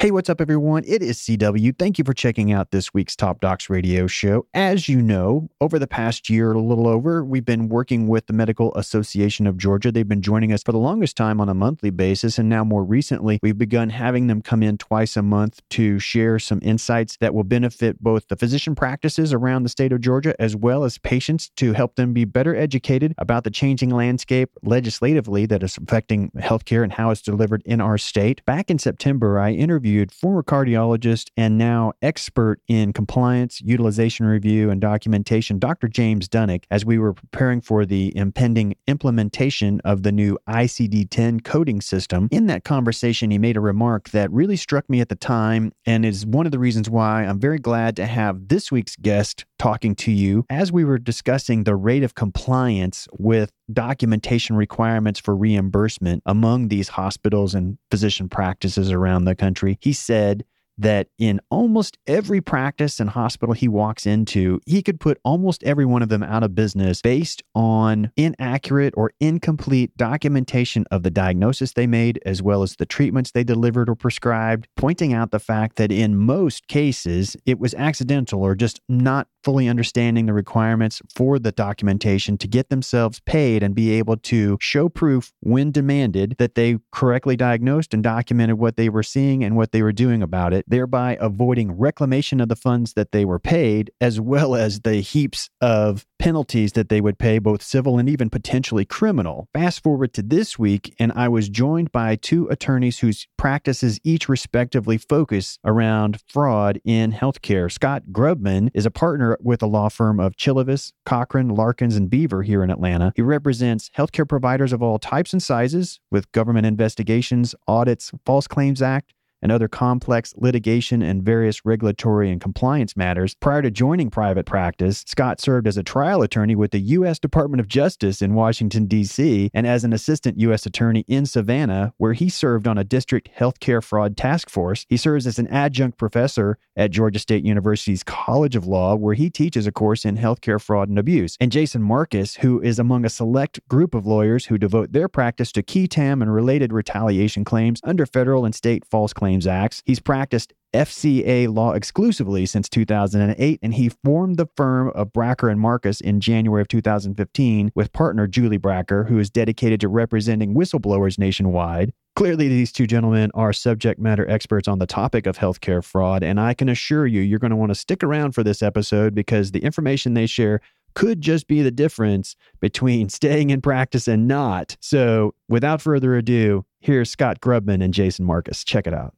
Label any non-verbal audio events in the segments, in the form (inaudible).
Hey, what's up, everyone? It is CW. Thank you for checking out this week's Top Docs radio show. As you know, over the past year, a little over, we've been working with the Medical Association of Georgia. They've been joining us for the longest time on a monthly basis. And now, more recently, we've begun having them come in twice a month to share some insights that will benefit both the physician practices around the state of Georgia as well as patients to help them be better educated about the changing landscape legislatively that is affecting healthcare and how it's delivered in our state. Back in September, I interviewed interviewed former cardiologist and now expert in compliance, utilization review, and documentation, Dr. James Dunnick, as we were preparing for the impending implementation of the new ICD 10 coding system. In that conversation, he made a remark that really struck me at the time and is one of the reasons why I'm very glad to have this week's guest talking to you as we were discussing the rate of compliance with documentation requirements for reimbursement among these hospitals and physician practices around the country. He said that in almost every practice and hospital he walks into, he could put almost every one of them out of business based on inaccurate or incomplete documentation of the diagnosis they made, as well as the treatments they delivered or prescribed, pointing out the fact that in most cases it was accidental or just not fully understanding the requirements for the documentation to get themselves paid and be able to show proof when demanded that they correctly diagnosed and documented what they were seeing and what they were doing about it thereby avoiding reclamation of the funds that they were paid, as well as the heaps of penalties that they would pay, both civil and even potentially criminal. Fast forward to this week, and I was joined by two attorneys whose practices each respectively focus around fraud in healthcare. Scott Grubman is a partner with the law firm of Chilivis, Cochran, Larkins, and Beaver here in Atlanta. He represents healthcare providers of all types and sizes with government investigations, audits, False Claims Act, and other complex litigation and various regulatory and compliance matters. Prior to joining private practice, Scott served as a trial attorney with the U.S. Department of Justice in Washington, D.C., and as an assistant U.S. attorney in Savannah, where he served on a district healthcare fraud task force. He serves as an adjunct professor at Georgia State University's College of Law, where he teaches a course in healthcare fraud and abuse. And Jason Marcus, who is among a select group of lawyers who devote their practice to qui tam and related retaliation claims under federal and state false claims Claims Acts. He's practiced FCA law exclusively since 2008, and he formed the firm of Bracker and Marcus in January of 2015 with partner Julie Bracker, who is dedicated to representing whistleblowers nationwide. Clearly, these two gentlemen are subject matter experts on the topic of healthcare fraud, and I can assure you, you're going to want to stick around for this episode because the information they share could just be the difference between (laughs) staying in practice and not. So, without further ado, here's Scott Grubman and Jason Marcus. Check it out.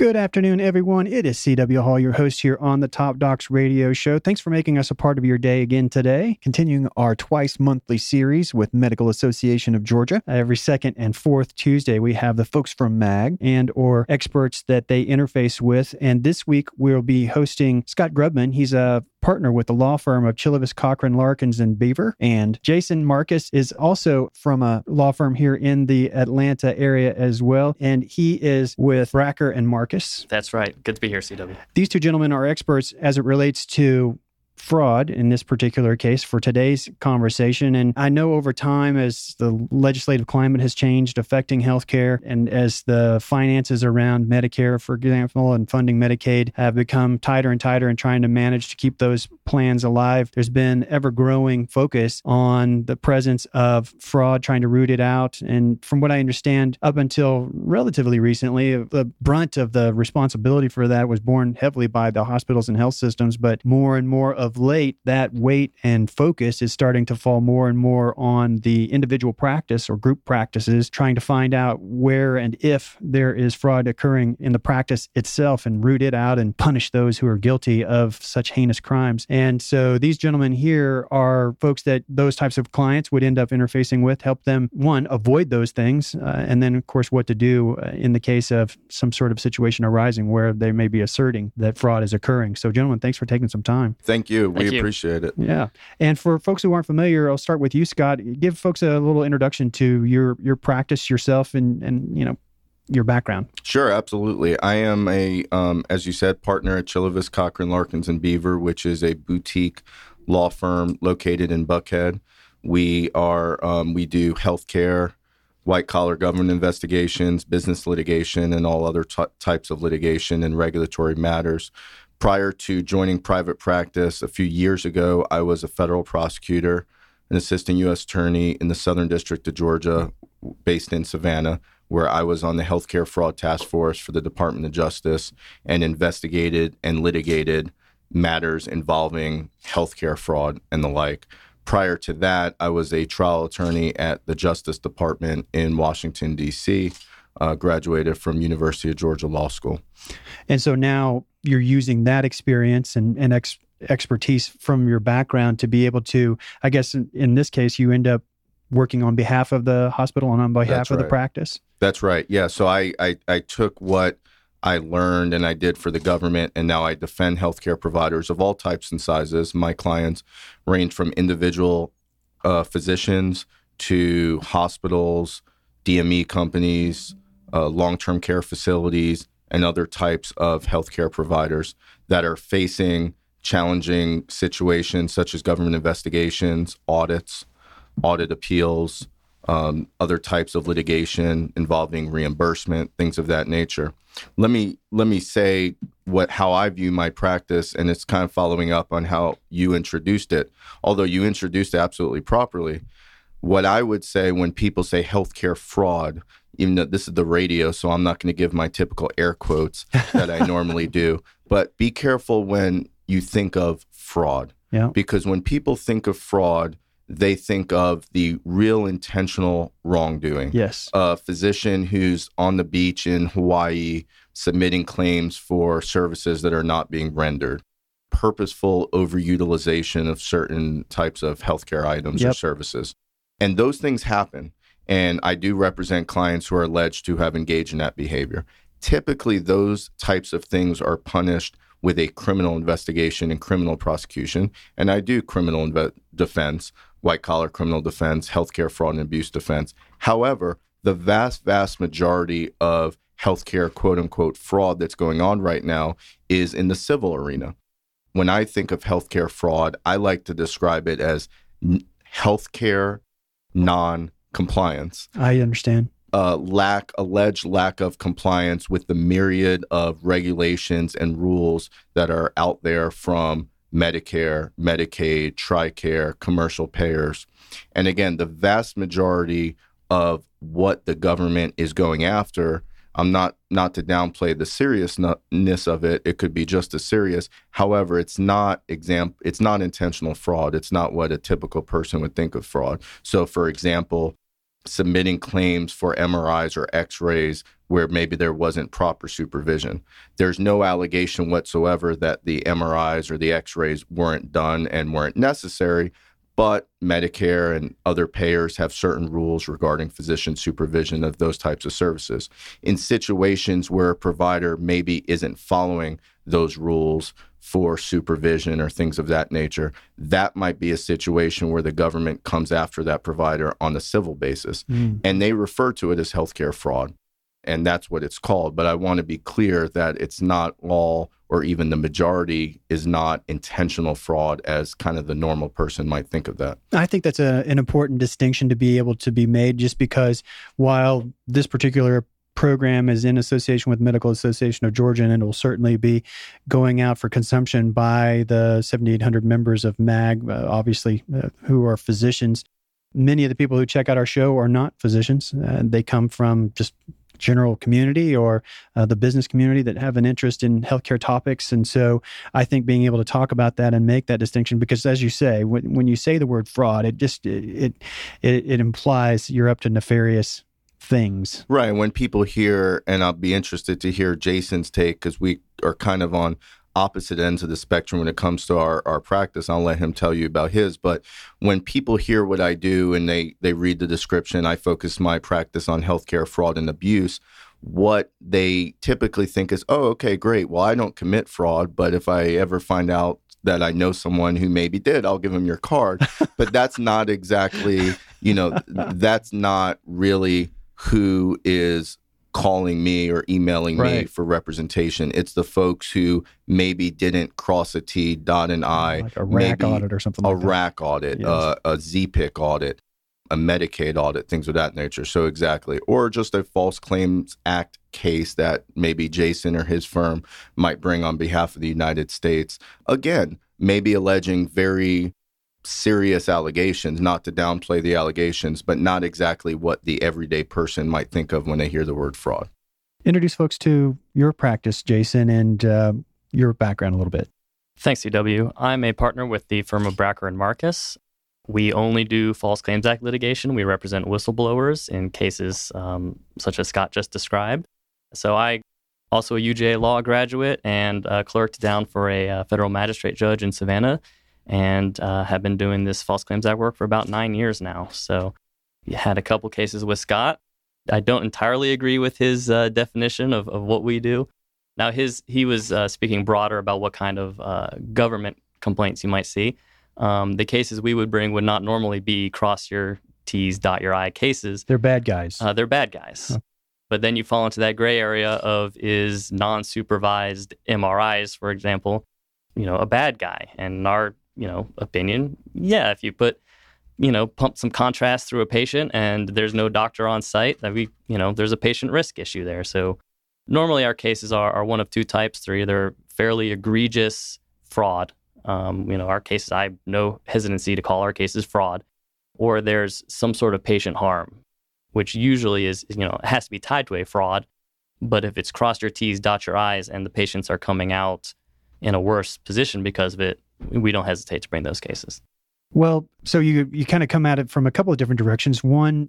Good afternoon, everyone. It is CW Hall, your host here on the Top Docs radio show. Thanks for making us a part of your day again today. Continuing our twice monthly series with Medical Association of Georgia. Every second and fourth Tuesday, we have the folks from MAG and or experts that they interface with. And this week, we'll be hosting Scott Grubman. He's a partner with the law firm of Chilivis, Cochran, Larkins, and Beaver. And Jason Marcus is also from a law firm here in the Atlanta area as well. And he is with Bracker and Marcus. That's right. Good to be here, CW. These two gentlemen are experts as it relates to fraud in this particular case for today's conversation. And I know over time, as the legislative climate has changed affecting healthcare and as the finances around Medicare, for example, and funding Medicaid have become tighter and tighter and trying to manage to keep those plans alive, there's been ever growing focus on the presence of fraud, trying to root it out. And from what I understand, up until relatively recently, the brunt of the responsibility for that was borne heavily by the hospitals and health systems, but more and more of of late, that weight and focus is starting to fall more and more on the individual practice or group practices, trying to find out where and if there is fraud occurring in the practice itself and root it out and punish those who are guilty of such heinous crimes. And so these gentlemen here are folks that those types of clients would end up interfacing with, help them, one, avoid those things, uh, and then, of course, what to do uh, in the case of some sort of situation arising where they may be asserting that fraud is occurring. So, gentlemen, thanks for taking some time. Thank you. Thank we you. appreciate it. Yeah. And for folks who aren't familiar, I'll start with you, Scott. Give folks a little introduction to your your practice yourself and and you know your background. Sure, absolutely. I am a, um, as you said, partner at Chilivis, Cochran, Larkins, and Beaver, which is a boutique law firm located in Buckhead. We are um, we do healthcare, white collar government investigations, business litigation, and all other t- types of litigation and regulatory matters. Prior to joining private practice a few years ago, I was a federal prosecutor, an assistant U.S. attorney in the Southern District of Georgia, based in Savannah, where I was on the healthcare fraud task force for the Department of Justice and investigated and litigated matters involving healthcare fraud and the like. Prior to that, I was a trial attorney at the Justice Department in Washington, D.C., uh, graduated from University of Georgia Law School. And so now you're using that experience and, and ex- expertise from your background to be able to, I guess in, in, this case, you end up working on behalf of the hospital and on behalf That's of right. the practice. That's right. Yeah. So I, I, I took what I learned and I did for the government, and now I defend healthcare providers of all types and sizes. My clients range from individual uh, physicians to hospitals, DME companies, uh, long term care facilities, and other types of healthcare providers that are facing challenging situations such as government investigations, audits, audit appeals, um, other types of litigation involving reimbursement, things of that nature. Let me let me say what how I view my practice, and it's kind of following up on how you introduced it. Although you introduced it absolutely properly, what I would say when people say healthcare fraud, even though this is the radio, so I'm not going to give my typical air quotes that I normally do, (laughs) but be careful when you think of fraud. Yeah. Because when people think of fraud, they think of the real intentional wrongdoing. Yes. A physician who's on the beach in Hawaii submitting claims for services that are not being rendered, purposeful overutilization of certain types of healthcare items yep. or services. And those things happen. And I do represent clients who are alleged to have engaged in that behavior. Typically, those types of things are punished with a criminal investigation and criminal prosecution. And I do criminal inve- defense white collar criminal defense, healthcare fraud and abuse defense. However, the vast, vast majority of healthcare quote unquote fraud that's going on right now is in the civil arena. When I think of healthcare fraud, I like to describe it as n- healthcare non compliance. I understand. Uh, lack, alleged lack of compliance with the myriad of regulations and rules that are out there from Medicare, Medicaid, TRICARE, commercial payers. And again, the vast majority of what the government is going after, I'm not not to downplay the seriousness of it. It could be just as serious. However, it's not exam it's not intentional fraud. It's not what a typical person would think of fraud. So for example, submitting claims for MRIs or X-rays where maybe there wasn't proper supervision. There's no allegation whatsoever that the MRIs or the x rays weren't done and weren't necessary, but Medicare and other payers have certain rules regarding physician supervision of those types of services. In situations where a provider maybe isn't following those rules for supervision or things of that nature, that might be a situation where the government comes after that provider on a civil basis. Mm. And they refer to it as healthcare fraud and that's what it's called. But I want to be clear that it's not all or even the majority is not intentional fraud as kind of the normal person might think of that. I think that's a, an important distinction to be able to be made just because while this particular program is in association with Medical Association of Georgia and it will certainly be going out for consumption by the 7800 members of MAG uh, obviously uh, who are physicians many of the people who check out our show are not physicians uh, they come from just general community or uh, the business community that have an interest in healthcare topics. And so I think being able to talk about that and make that distinction, because as you say, when, when you say the word fraud, it just it, it it implies you're up to nefarious things. Right. When people hear, and I'll be interested to hear Jason's take because we are kind of on opposite ends of the spectrum when it comes to our, our practice. I'll let him tell you about his. But when people hear what I do and they, they read the description, I focus my practice on healthcare fraud and abuse. What they typically think is, oh, okay, great. Well, I don't commit fraud, but if I ever find out that I know someone who maybe did, I'll give them your card. (laughs) but that's not exactly, you know, that's not really who is calling me or emailing right. me for representation. It's the folks who maybe didn't cross a T, dot an I, like a RAC audit or something. A like RAC audit, yes. uh, a ZPIC audit, a Medicaid audit, things of that nature. So exactly, or just a False Claims Act case that maybe Jason or his firm might bring on behalf of the United States. Again, maybe alleging very serious allegations, not to downplay the allegations, but not exactly what the everyday person might think of when they hear the word fraud. Introduce folks to your practice, Jason, and uh, your background a little bit. Thanks, CW. I'm a partner with the firm of Bracker and Marcus. We only do False Claims Act litigation. We represent whistleblowers in cases um, such as Scott just described. So I also a UGA law graduate and uh, clerked down for a uh, federal magistrate judge in Savannah and uh, have been doing this False Claims Act work for about nine years now. So, you had a couple cases with Scott. I don't entirely agree with his uh, definition of, of what we do. Now, his he was uh, speaking broader about what kind of uh, government complaints you might see. Um, the cases we would bring would not normally be cross your T's, dot your I cases. They're bad guys. Uh, they're bad guys. Huh. But then you fall into that gray area of is non supervised MRIs, for example, you know, a bad guy. And our you know opinion, yeah, if you put you know pump some contrast through a patient and there's no doctor on site, that we you know there's a patient risk issue there. So normally our cases are, are one of two types. They're either fairly egregious fraud. Um, you know, our cases, I have no hesitancy to call our cases fraud, or there's some sort of patient harm, which usually is, you know, has to be tied to a fraud. But if it's cross your T's, dot your I's, and the patients are coming out in a worse position because of it, we don't hesitate to bring those cases. Well, so you you kind of come at it from a couple of different directions. One,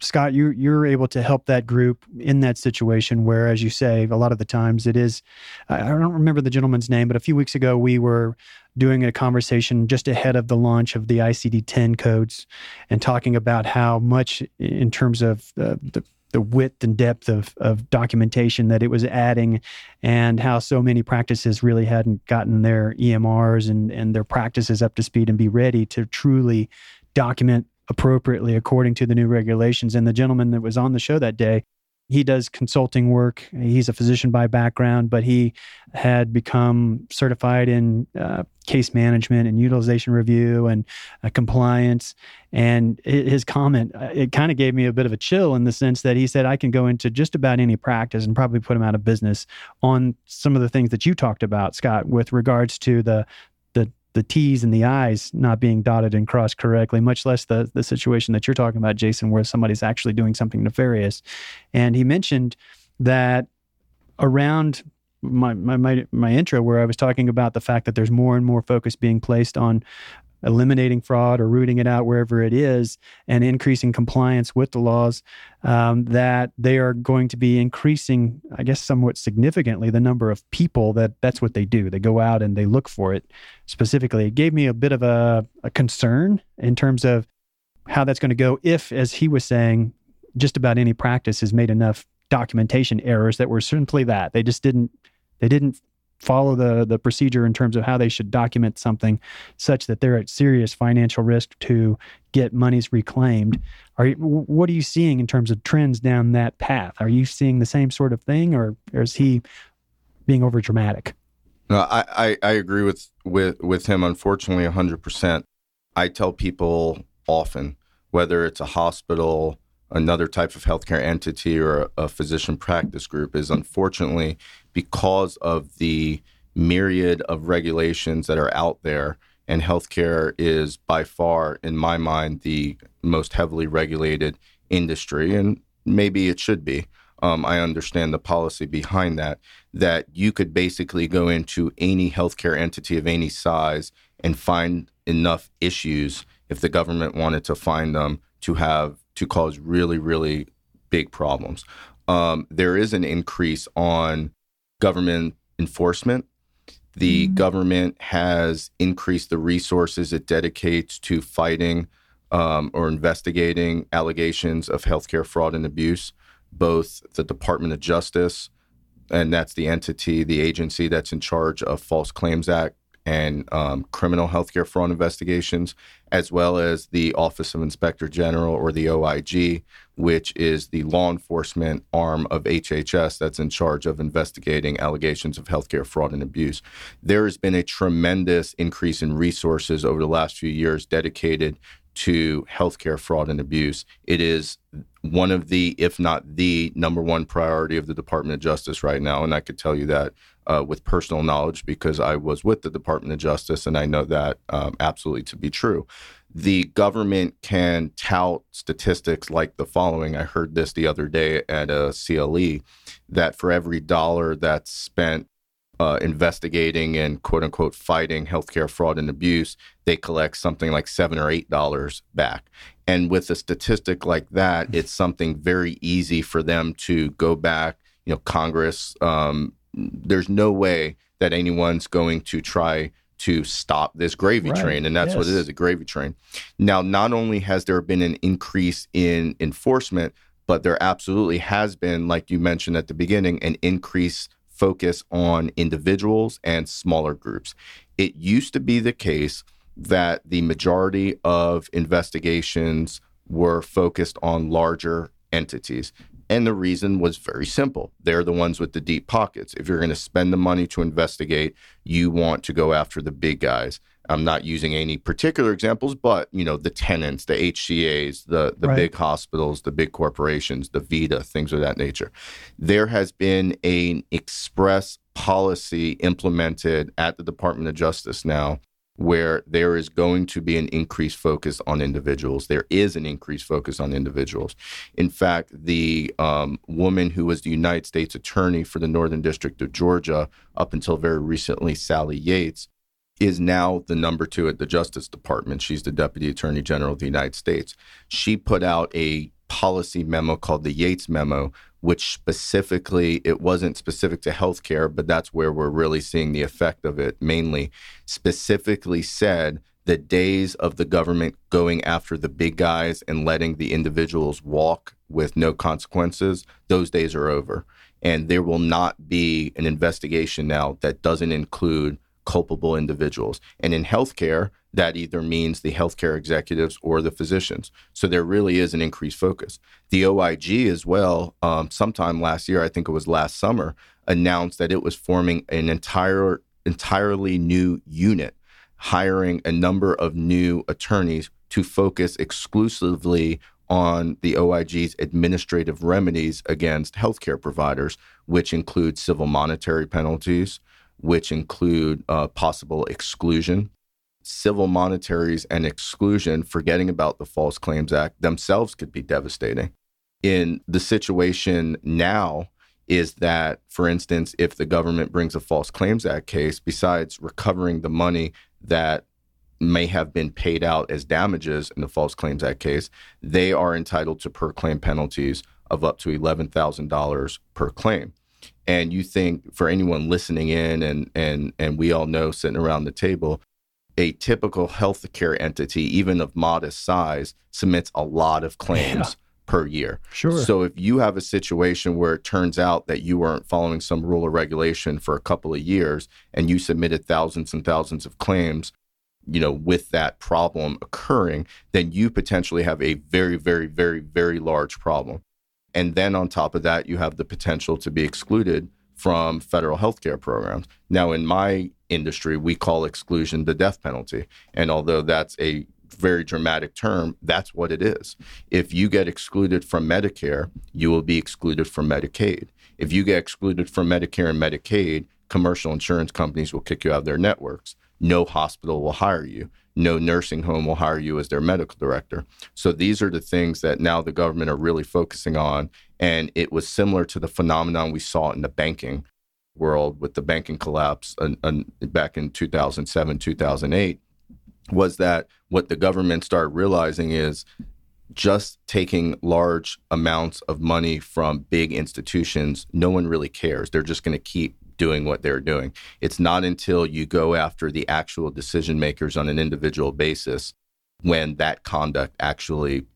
Scott, you you're able to help that group in that situation where, as you say, a lot of the times it is. I don't remember the gentleman's name, but a few weeks ago we were doing a conversation just ahead of the launch of the ICD-10 codes and talking about how much, in terms of uh, the the width and depth of, of documentation that it was adding and how so many practices really hadn't gotten their EMRs and, and their practices up to speed and be ready to truly document appropriately according to the new regulations. And the gentleman that was on the show that day he does consulting work. He's a physician by background, but he had become certified in uh, case management and utilization review and uh, compliance. And his comment, uh, it kind of gave me a bit of a chill in the sense that he said, I can go into just about any practice and probably put him out of business on some of the things that you talked about, Scott, with regards to the the T's and the I's not being dotted and crossed correctly, much less the the situation that you're talking about, Jason, where somebody's actually doing something nefarious. And he mentioned that around my, my my my intro where I was talking about the fact that there's more and more focus being placed on eliminating fraud or rooting it out wherever it is and increasing compliance with the laws, um, that they are going to be increasing, I guess, somewhat significantly the number of people that that's what they do. They go out and they look for it specifically. It gave me a bit of a, a concern in terms of how that's going to go if, as he was saying, just about any practice has made enough documentation errors that were simply that they just didn't they didn't follow the the procedure in terms of how they should document something such that they're at serious financial risk to get monies reclaimed. Are you, what are you seeing in terms of trends down that path? Are you seeing the same sort of thing or, is he being over dramatic? No I, I, I agree with with with him. Unfortunately 100% i tell people often whether it's a hospital another type of healthcare entity or a, a physician practice group is unfortunately because of the myriad of regulations that are out there and healthcare is by far in my mind the most heavily regulated industry and maybe it should be um, I understand the policy behind that, that you could basically go into any healthcare entity of any size and find enough issues if the government wanted to find them to have to cause really, really big problems. Um, there is an increase on government enforcement. The mm-hmm. government has increased the resources it dedicates to fighting um, or investigating allegations of healthcare fraud and abuse both the Department of Justice, and that's the entity, the agency that's in charge of False Claims Act and um, criminal healthcare fraud investigations, as well as the Office of Inspector General or the OIG, which is the law enforcement arm of HHS that's in charge of investigating allegations of healthcare fraud and abuse. There has been a tremendous increase in resources over the last few years dedicated to healthcare fraud and abuse. It is one of the, if not the number one priority of the Department of Justice right now. And I could tell you that uh, with personal knowledge because I was with the Department of Justice and I know that um, absolutely to be true. The government can tout statistics like the following. I heard this the other day at a CLE that for every dollar that's spent uh, investigating and quote unquote fighting healthcare fraud and abuse, they collect something like seven or eight dollars back. And with a statistic like that, it's something very easy for them to go back. You know, Congress. Um, there's no way that anyone's going to try to stop this gravy right. train, and that's yes. what it is—a gravy train. Now, not only has there been an increase in enforcement, but there absolutely has been, like you mentioned at the beginning, an increase focus on individuals and smaller groups. It used to be the case that the majority of investigations were focused on larger entities. And the reason was very simple. They're the ones with the deep pockets. If you're going to spend the money to investigate, you want to go after the big guys. I'm not using any particular examples, but you know the Tenets, the HCA's, the the right. big hospitals, the big corporations, DaVita, things of that nature. There has been an express policy implemented at the Department of Justice now where there is going to be an increased focus on individuals. There is an increased focus on individuals. In fact, the um, woman who was the United States Attorney for the Northern District of Georgia up until very recently, Sally Yates, is now the number two at the Justice Department. She's the Deputy Attorney General of the United States. She put out a policy memo called the Yates Memo, which specifically, it wasn't specific to healthcare, but that's where we're really seeing the effect of it mainly, specifically said the days of the government going after the big guys and letting the individuals walk with no consequences, those days are over. And there will not be an investigation now that doesn't include culpable individuals. And in healthcare, that either means the healthcare executives or the physicians. So there really is an increased focus. The OIG as well, um, sometime last year, I think it was last summer, announced that it was forming an entire entirely new unit, hiring a number of new attorneys to focus exclusively on the OIG's administrative remedies against healthcare providers, which include civil monetary penalties, which include uh, possible exclusion. Civil monetaries and exclusion, forgetting about the False Claims Act, themselves could be devastating. In the situation now, is that, for instance, if the government brings a False Claims Act case, besides recovering the money that may have been paid out as damages in the False Claims Act case, they are entitled to per claim penalties of up to $11,000 per claim and you think for anyone listening in and and and we all know sitting around the table a typical healthcare entity even of modest size submits a lot of claims yeah. per year. Sure. So if you have a situation where it turns out that you weren't following some rule or regulation for a couple of years and you submitted thousands and thousands of claims you know with that problem occurring then you potentially have a very very very very large problem and then on top of that, you have the potential to be excluded from federal healthcare programs. Now, in my industry, we call exclusion the death penalty. And although that's a very dramatic term, that's what it is. If you get excluded from Medicare, you will be excluded from Medicaid. If you get excluded from Medicare and Medicaid, commercial insurance companies will kick you out of their networks. No hospital will hire you. No nursing home will hire you as their medical director. So these are the things that now the government are really focusing on. And it was similar to the phenomenon we saw in the banking world with the banking collapse back in 2007, 2008 was that what the government started realizing is just taking large amounts of money from big institutions, no one really cares. They're just going to keep doing what they're doing. It's not until you go after the actual decision makers on an individual basis when that conduct actually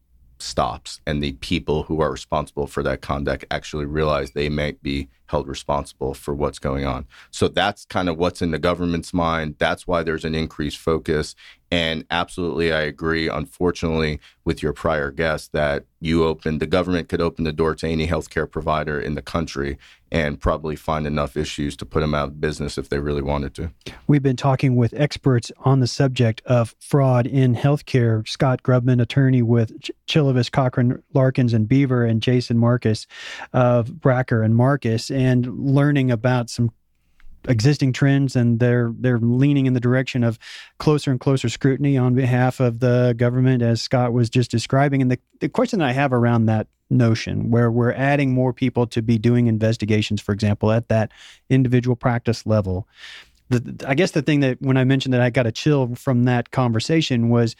stops and the people who are responsible for that conduct actually realize they might be held responsible for what's going on. So that's kind of what's in the government's mind. That's why there's an increased focus. And absolutely, I agree, unfortunately, with your prior guest that you open, the government could open the door to any healthcare provider in the country and probably find enough issues to put them out of business if they really wanted to. We've been talking with experts on the subject of fraud in healthcare. Scott Grubman, attorney with Ch- Chilivis, Cochran, Larkins, and Beaver, and Jason Marcus of Bracker and Marcus and learning about some existing trends and they're they're leaning in the direction of closer and closer scrutiny on behalf of the government as Scott was just describing. And the, the question I have around that notion where we're adding more people to be doing investigations for example at that individual practice level the, I guess the thing that when I mentioned that I got a chill from that conversation was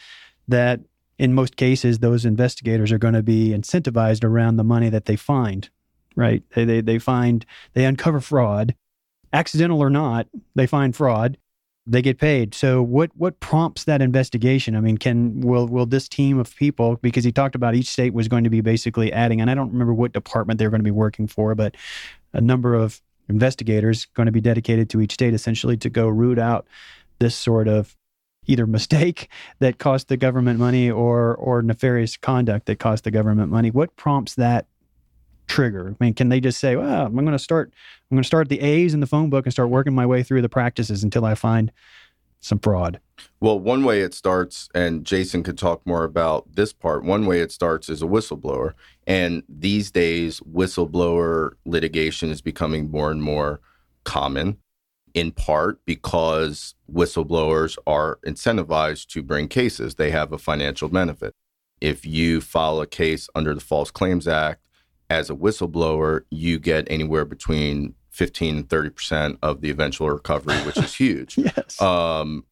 that in most cases those investigators are going to be incentivized around the money that they find right? They, they, they find, they uncover fraud, accidental or not, they find fraud, they get paid. So what, what prompts that investigation? I mean, can, will, will this team of people, because he talked about each state was going to be basically adding, and I don't remember what department they're going to be working for, but a number of investigators going to be dedicated to each state essentially to go root out this sort of either mistake (laughs) that cost the government money or or nefarious conduct that cost the government money. What prompts that trigger? I mean, can they just say, "Well, I'm going to start I'm going to start the A's in the phone book and start working my way through the practices until I find some fraud?" Well, one way it starts, and Jason could talk more about this part. One way it starts is a whistleblower, and these days, whistleblower litigation is becoming more and more common. In part because whistleblowers are incentivized to bring cases, they have a financial benefit. If you file a case under the False Claims Act, as a whistleblower, you get anywhere between 15 and 30% of the eventual recovery, which is (laughs) huge. yes. Um,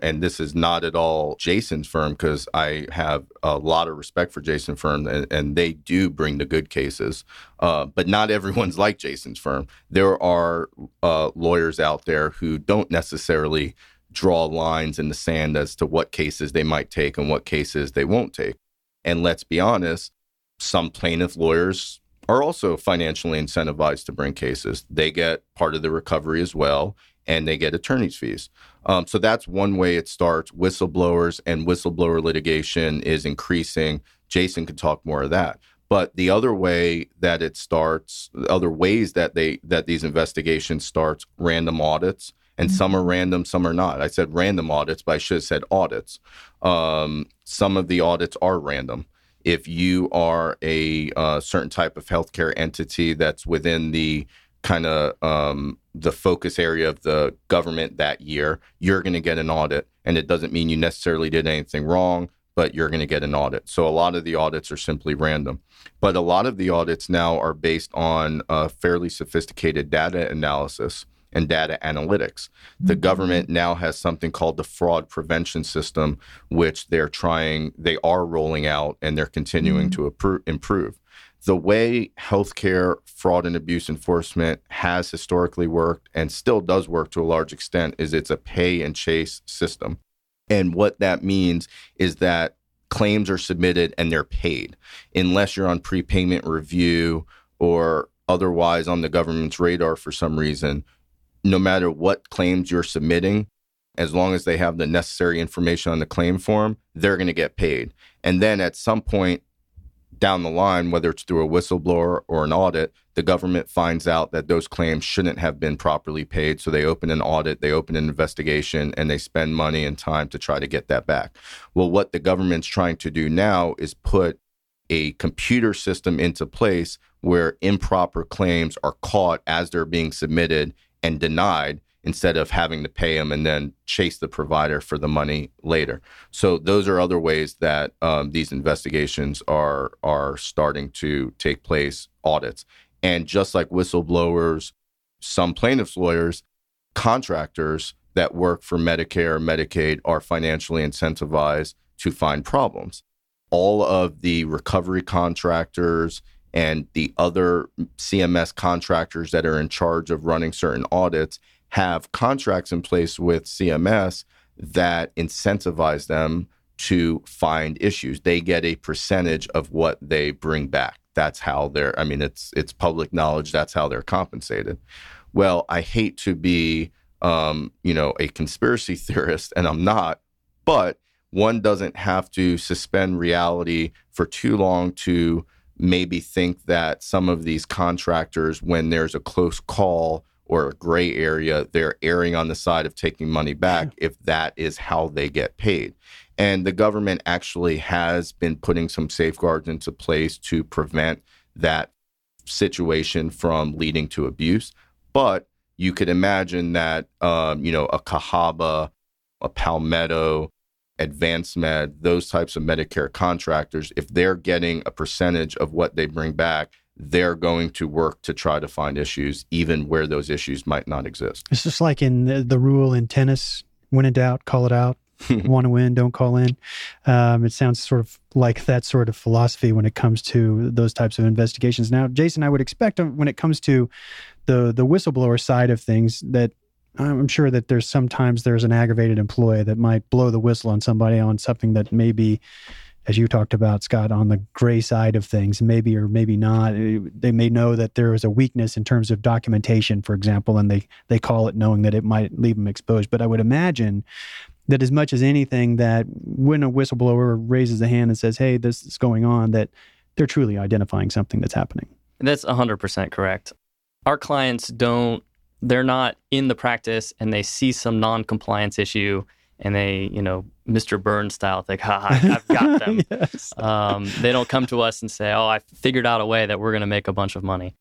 and this is not at all Jason's firm because I have a lot of respect for Jason's firm and, and they do bring the good cases. Uh, but not everyone's like Jason's firm. There are uh, lawyers out there who don't necessarily draw lines in the sand as to what cases they might take and what cases they won't take. And let's be honest, some plaintiff lawyers are also financially incentivized to bring cases. They get part of the recovery as well, and they get attorney's fees. Um, so that's one way it starts. Whistleblowers and whistleblower litigation is increasing. Jason could talk more of that. But the other way that it starts, other ways that they that these investigations starts, random audits, and mm-hmm. some are random, some are not. I said random audits, but I should have said audits. Um, some of the audits are random if you are a uh, certain type of healthcare entity that's within the kind of um, the focus area of the government that year, you're going to get an audit. And it doesn't mean you necessarily did anything wrong, but you're going to get an audit. So a lot of the audits are simply random. But a lot of the audits now are based on a fairly sophisticated data analysis and data analytics. The mm-hmm. government now has something called the fraud prevention system, which they're trying, they are rolling out and they're continuing mm-hmm. to improve. The way healthcare fraud and abuse enforcement has historically worked and still does work to a large extent is it's a pay and chase system. And what that means is that claims are submitted and they're paid unless you're on prepayment review or otherwise on the government's radar for some reason no matter what claims you're submitting, as long as they have the necessary information on the claim form, they're going to get paid. And then at some point down the line, whether it's through a whistleblower or an audit, the government finds out that those claims shouldn't have been properly paid. So they open an audit, they open an investigation, and they spend money and time to try to get that back. Well, what the government's trying to do now is put a computer system into place where improper claims are caught as they're being submitted and denied instead of having to pay them and then chase the provider for the money later. So those are other ways that um, these investigations are are starting to take place. Audits and just like whistleblowers, some plaintiffs' lawyers, contractors that work for Medicare or Medicaid are financially incentivized to find problems. All of the recovery contractors and the other CMS contractors that are in charge of running certain audits have contracts in place with CMS that incentivize them to find issues. They get a percentage of what they bring back. That's how they're I mean it's it's public knowledge that's how they're compensated. Well, I hate to be um, you know, a conspiracy (laughs) theorist and I'm not, but one doesn't have to suspend reality for too long to maybe think that some of these contractors when there's a close call or a gray area, they're erring on the side of taking money back if that is how they get paid. And the government actually has been putting some safeguards into place to prevent that situation from leading to abuse. But you could imagine that, um, you know, a Cahaba, a Palmetto, AdvanceMed, those types of Medicare contractors, if they're getting a percentage of what they bring back, they're going to work to try to find issues, even where those issues might not exist. It's just like in the, the rule in tennis when in doubt, call it out. (laughs) Want to win, don't call in. Um, it sounds sort of like that sort of philosophy when it comes to those types of investigations. Now, Jason, I would expect uh, when it comes to the the whistleblower side of things that I'm sure that there's sometimes there's an aggravated employee that might blow the whistle on somebody on something that maybe as you talked about, Scott, on the gray side of things, maybe or maybe not. Uh, they may know that there is a weakness in terms of documentation, for example, and they they call it knowing that it might leave them exposed. But I would imagine that as much as anything, that when a whistleblower raises a hand and says, "Hey, this is going on," that they're truly identifying something that's happening. That's 100% correct. Our clients don't they're not in the practice and they see some non-compliance issue and they, you know, Mr. Burns style, think, ha, I've got (laughs) them. yes. um, they don't come to us and say, oh, I figured out a way that we're going to make a bunch of money.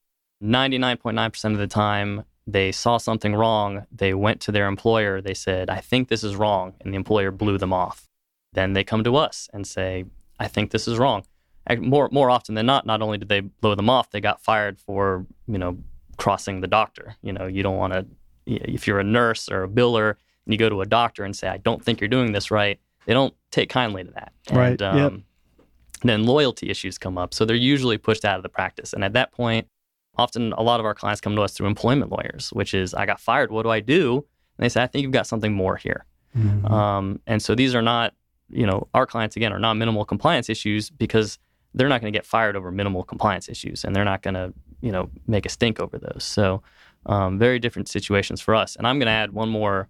99.9% of the time, they saw something wrong. They went to their employer. They said, I think this is wrong. And the employer blew them off. Then they come to us and say, I think this is wrong. More, more often than not, not only did they blow them off, they got fired for, you know, crossing the doctor. You know, you don't want to, if you're a nurse or a biller and you go to a doctor and say, I don't think you're doing this right, they don't take kindly to that. And, right. Um, yep. Then loyalty issues come up. So they're usually pushed out of the practice. And at that point, often a lot of our clients come to us through employment lawyers, which is, I got fired. What do I do? And they say, I think you've got something more here. Mm-hmm. Um, and so these are not, you know, our clients, again, are not minimal compliance issues because they're not going to get fired over minimal compliance issues and they're not going to, you know, make a stink over those. So, um, very different situations for us. And I'm going to add one more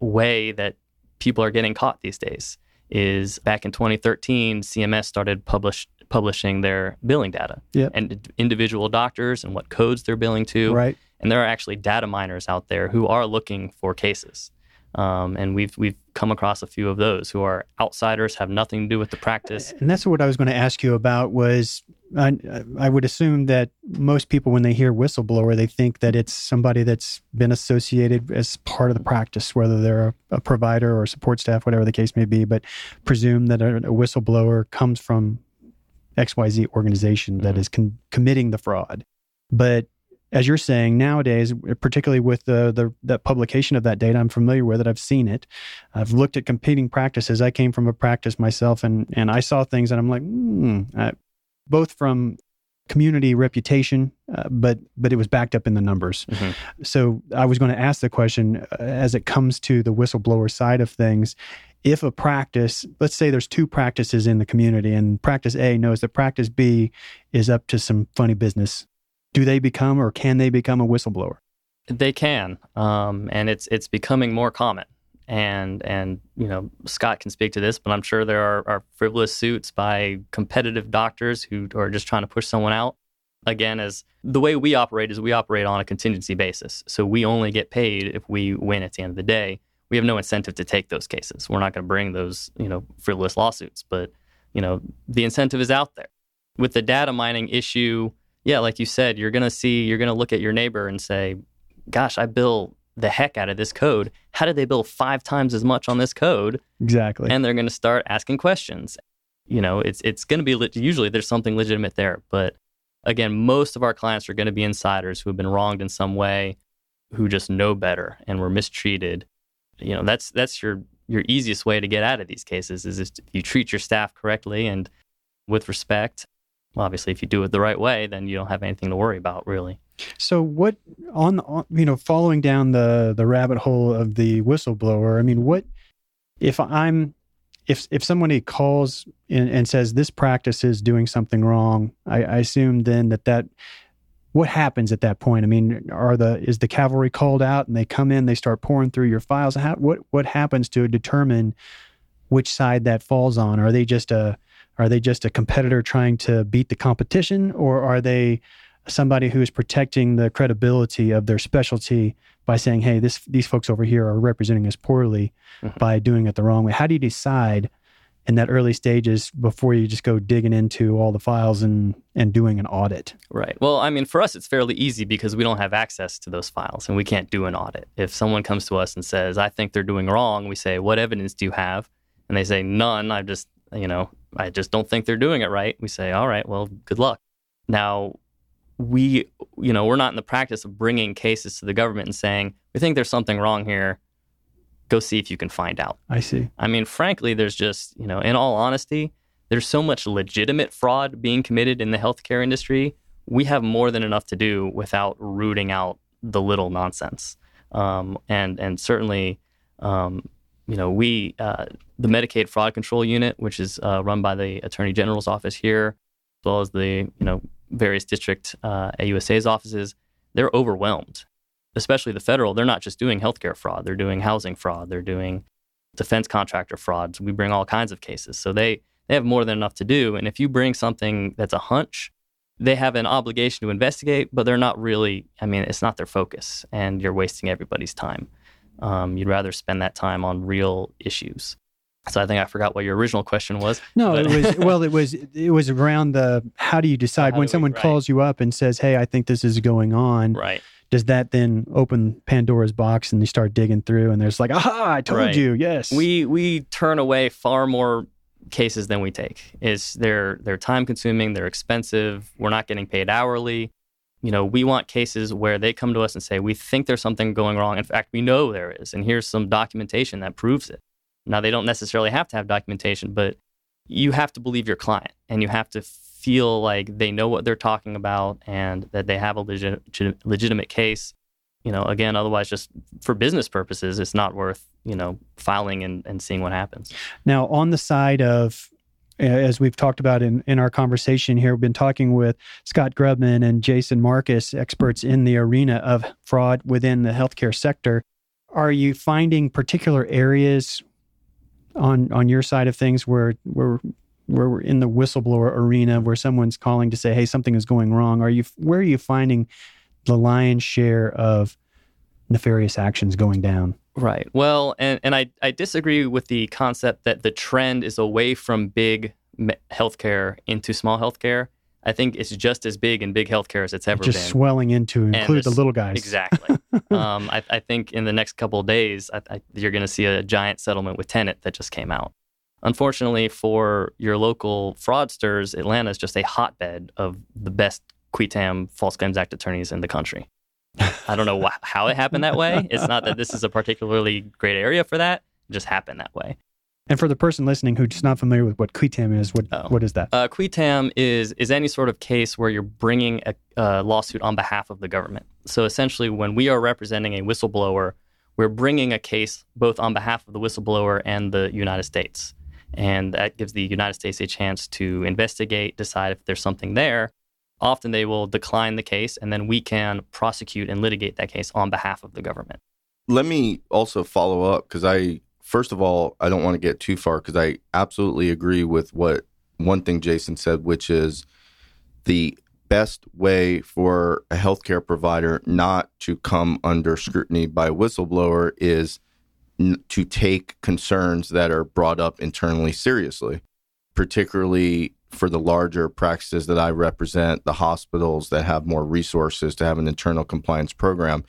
way that people are getting caught these days is back in 2013, CMS started publish, publishing their billing data yep. and individual doctors and what codes they're billing to. Right. And there are actually data miners out there who are looking for cases. Um, and we've we've come across a few of those who are outsiders, have nothing to do with the practice. And that's what I was going to ask you about. Was I, I would assume that most people, when they hear whistleblower, they think that it's somebody that's been associated as part of the practice, whether they're a, a provider or support staff, whatever the case may be. But presume that a, a whistleblower comes from XYZ organization that mm-hmm. is con- committing the fraud. But as you're saying nowadays, particularly with the, the the publication of that data, I'm familiar with it. I've seen it. I've looked at competing practices. I came from a practice myself, and and I saw things, and I'm like, hmm, uh, both from community reputation, uh, but but it was backed up in the numbers. Mm-hmm. So I was going to ask the question uh, as it comes to the whistleblower side of things. If a practice, let's say there's two practices in the community, and practice A knows that practice B is up to some funny business do they become or can they become a whistleblower? They can, um, and it's it's becoming more common. And and you know Scott can speak to this, but I'm sure there are, are frivolous suits by competitive doctors who are just trying to push someone out. Again, as the way we operate is we operate on a contingency basis, so we only get paid if we win at the end of the day. We have no incentive to take those cases. We're not going to bring those you know frivolous lawsuits, but you know the incentive is out there. With the data mining issue, yeah, like you said, you're going to see, you're going to look at your neighbor and say, gosh, I bill the heck out of this code. How did they bill five times as much on this code? Exactly. And they're going to start asking questions. You know, it's it's going to be le- usually there's something legitimate there, but again, most of our clients are going to be insiders who have been wronged in some way, who just know better and were mistreated. You know, that's that's your your easiest way to get out of these cases is if you treat your staff correctly and with respect. Well, obviously, if you do it the right way, then you don't have anything to worry about, really. So, what on, on you know, following down the the rabbit hole of the whistleblower? I mean, what if I'm if if somebody calls and, and says this practice is doing something wrong? I, I assume then that that what happens at that point? I mean, are the is the cavalry called out and they come in, they start pouring through your files? How, what what happens to determine which side that falls on? Are they just a are they just a competitor trying to beat the competition, or are they somebody who is protecting the credibility of their specialty by saying, "Hey, this these folks over here are representing us poorly mm-hmm. by doing it the wrong way"? How do you decide in that early stages before you just go digging into all the files and and doing an audit? Right. Well, I mean, for us, it's fairly easy because we don't have access to those files and we can't do an audit. If someone comes to us and says, "I think they're doing wrong," we say, "What evidence do you have?" And they say, "None. I've just you know, I just don't think they're doing it right. We say, all right, well, good luck. Now, we, you know, we're not in the practice of bringing cases to the government and saying, we think there's something wrong here. Go see if you can find out. I see. I mean, frankly, there's just, you know, in all honesty, there's so much legitimate fraud being committed in the healthcare industry. We have more than enough to do without rooting out the little nonsense. Um, and and certainly, um, you know, we, uh, the Medicaid Fraud Control Unit, which is uh, run by the Attorney General's office here, as well as the, you know, various district uh, AUSA's offices, they're overwhelmed, especially the federal. They're not just doing healthcare fraud, they're doing housing fraud, they're doing defense contractor frauds. We bring all kinds of cases. So they, they have more than enough to do. And if you bring something that's a hunch, they have an obligation to investigate, but they're not really, I mean, it's not their focus, and you're wasting everybody's time. Um, you'd rather spend that time on real issues. So I think I forgot what your original question was. No, it was well, it was (laughs) it was around the how do you decide when someone we, right. calls you up and says, "Hey, I think this is going on." Right. Does that then open Pandora's box and you start digging through and there's like, "Aha, I told right. you." Yes. We we turn away far more cases than we take. Is they're they're time consuming, they're expensive, we're not getting paid hourly you know, we want cases where they come to us and say, we think there's something going wrong. In fact, we know there is, and here's some documentation that proves it. Now, they don't necessarily have to have documentation, but you have to believe your client and you have to feel like they know what they're talking about and that they have a legit, legitimate case. You know, again, otherwise, just for business purposes, it's not worth, you know, filing and, and seeing what happens. Now, on the side of as we've talked about in, in our conversation here, we've been talking with Scott Grubman and Jason Marcus, experts in the arena of fraud within the healthcare sector. Are you finding particular areas on on your side of things where where where we're in the whistleblower arena where someone's calling to say, "Hey, something is going wrong"? Are you where are you finding the lion's share of nefarious actions going down? Right. Well, and, and I, I disagree with the concept that the trend is away from big healthcare into small healthcare. I think it's just as big in big healthcare as it's ever just been. Just swelling into include the little guys. Exactly. (laughs) um, I, I, think in the next couple of days, I, I, you're going to see a giant settlement with Tenet that just came out. Unfortunately for your local fraudsters, Atlanta is just a hotbed of the best qui tam false claims act attorneys in the country. I don't know wh- how it happened that way. It's not that this is a particularly great area for that. It just happened that way. And for the person listening who's not familiar with what qui tam is, what oh. what is that? Uh, qui tam is is any sort of case where you're bringing a, a lawsuit on behalf of the government. So essentially, when we are representing a whistleblower, we're bringing a case both on behalf of the whistleblower and the United States, and that gives the United States a chance to investigate, decide if there's something there, often they will decline the case and then we can prosecute and litigate that case on behalf of the government. Let me also follow up because I, first of all, I don't want to get too far because I absolutely agree with what one thing Jason said, which is the best way for a healthcare provider not to come under scrutiny by a whistleblower is n- to take concerns that are brought up internally seriously, particularly for the larger practices that I represent, the hospitals that have more resources to have an internal compliance program,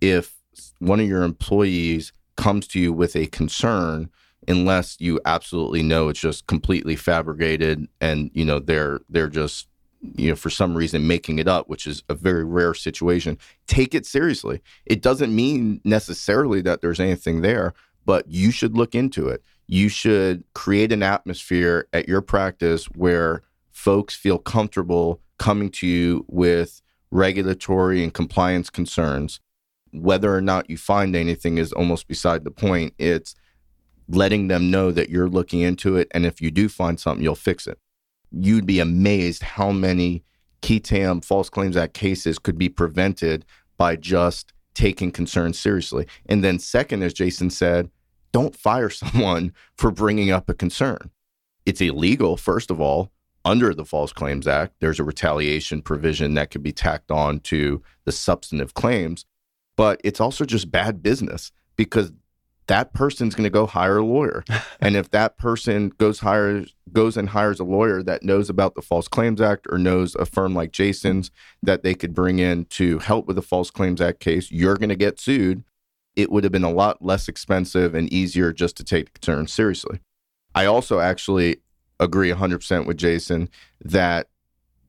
if one of your employees comes to you with a concern unless you absolutely know it's just completely fabricated and you know they're they're just you know for some reason making it up which is a very rare situation take it seriously. It doesn't mean necessarily that there's anything there but you should look into it you should create an atmosphere at your practice where folks feel comfortable coming to you with regulatory and compliance concerns whether or not you find anything is almost beside the point it's letting them know that you're looking into it. And if you do find something, you'll fix it. You'd be amazed how many qui tam False Claims Act cases could be prevented by just taking concerns seriously. And then, second, as Jason said, don't fire (laughs) someone for bringing up a concern. It's illegal, first of all, under the False Claims Act. There's a retaliation provision that could be tacked on to the substantive claims, but it's also just bad business because that person's going to go hire a lawyer. (laughs) and if that person goes hires goes and hires a lawyer that knows about the False Claims Act or knows a firm like Jason's that they could bring in to help with the False Claims Act case, you're going to get sued. It would have been a lot less expensive and easier just to take the concern seriously. I also actually agree 100% with Jason that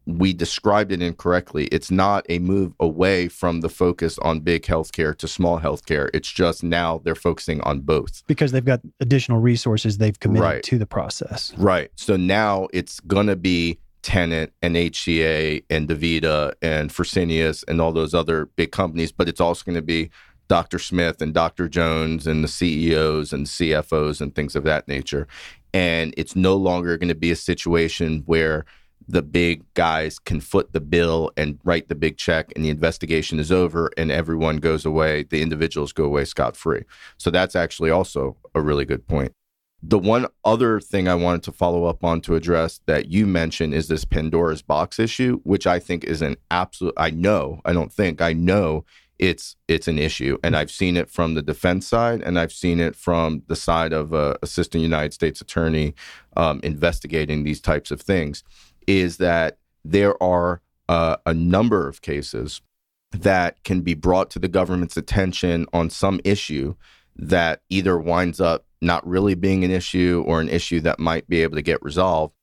we described it incorrectly. It's not a move away from the focus on big healthcare to small healthcare. It's just now they're focusing on both because they've got additional resources they've committed right. to the process. Right. So now it's going to be Tenet and HCA and DaVita and Fresenius and all those other big companies, but it's also going to be Dr. Smith and Dr. Jones and the CEOs and CFOs and things of that nature. And it's no longer going to be a situation where the big guys can foot the bill and write the big check and the investigation is over and everyone goes away the individuals go away scot-free so that's actually also a really good point the one other thing i wanted to follow up on to address that you mentioned is this pandora's box issue which i think is an absolute i know i don't think i know it's it's an issue and i've seen it from the defense side and i've seen it from the side of a assistant united states attorney um, investigating these types of things is that there are uh, a number of cases that can be brought to the government's attention on some issue that either winds up not really being an issue or an issue that might be able to get resolved.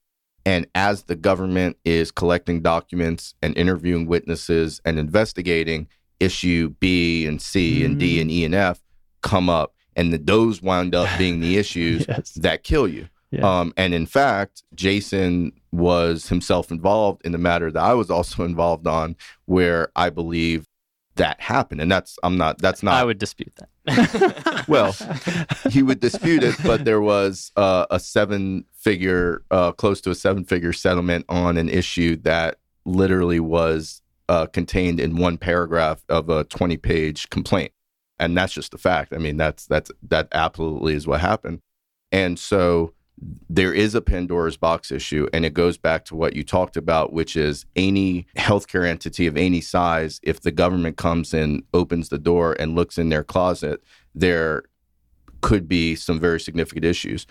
And as the government is collecting documents and interviewing witnesses and investigating, issue B and C mm-hmm. and D and E and F come up. And the, those wind up being the (laughs) issues yes. that kill you. Yeah. Um, and in fact, Jason was himself involved in the matter that I was also (laughs) involved on, where I believe that happened. And that's, I'm not, that's not. I would dispute that. (laughs) well, he would dispute it, but there was uh, a seven figure, uh, close to a seven figure settlement on an issue that literally was uh, contained in one paragraph of a 20 page complaint. And that's just a fact. I mean, that's, that's, that absolutely is what happened. And so, there is a Pandora's box issue, and it goes back to what you talked about, which is any healthcare entity of any size, if the government comes in, opens the door, and looks in their closet, there could be some very significant issues.